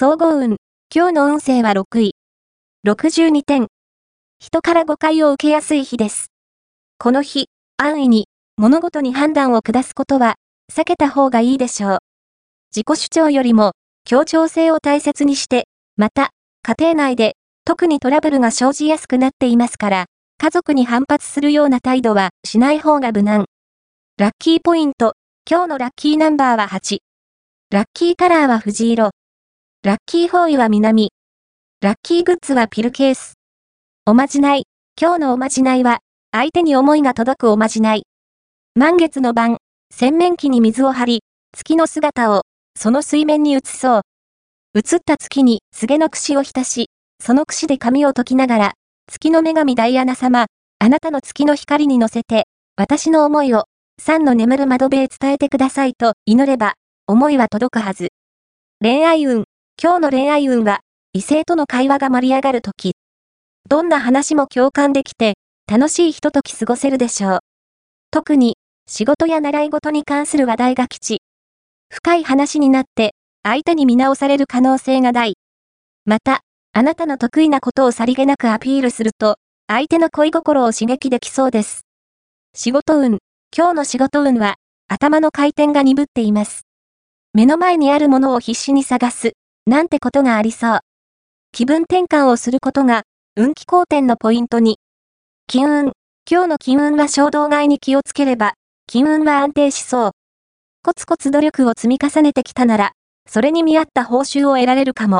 総合運。今日の運勢は6位。62点。人から誤解を受けやすい日です。この日、安易に物事に判断を下すことは避けた方がいいでしょう。自己主張よりも協調性を大切にして、また、家庭内で特にトラブルが生じやすくなっていますから、家族に反発するような態度はしない方が無難。ラッキーポイント。今日のラッキーナンバーは8。ラッキーカラーは藤色。ラッキーフォーイは南。ラッキーグッズはピルケース。おまじない。今日のおまじないは、相手に思いが届くおまじない。満月の晩、洗面器に水を張り、月の姿を、その水面に映そう。映った月に、すげの串を浸し、その串で髪を解きながら、月の女神ダイアナ様、あなたの月の光に乗せて、私の思いを、三の眠る窓辺へ伝えてくださいと祈れば、思いは届くはず。恋愛運。今日の恋愛運は、異性との会話が盛り上がるとき。どんな話も共感できて、楽しいひととき過ごせるでしょう。特に、仕事や習い事に関する話題が吉。深い話になって、相手に見直される可能性が大。また、あなたの得意なことをさりげなくアピールすると、相手の恋心を刺激できそうです。仕事運。今日の仕事運は、頭の回転が鈍っています。目の前にあるものを必死に探す、なんてことがありそう。気分転換をすることが、運気好転のポイントに。金運。今日の金運は衝動買いに気をつければ、金運は安定しそう。コツコツ努力を積み重ねてきたなら、それに見合った報酬を得られるかも。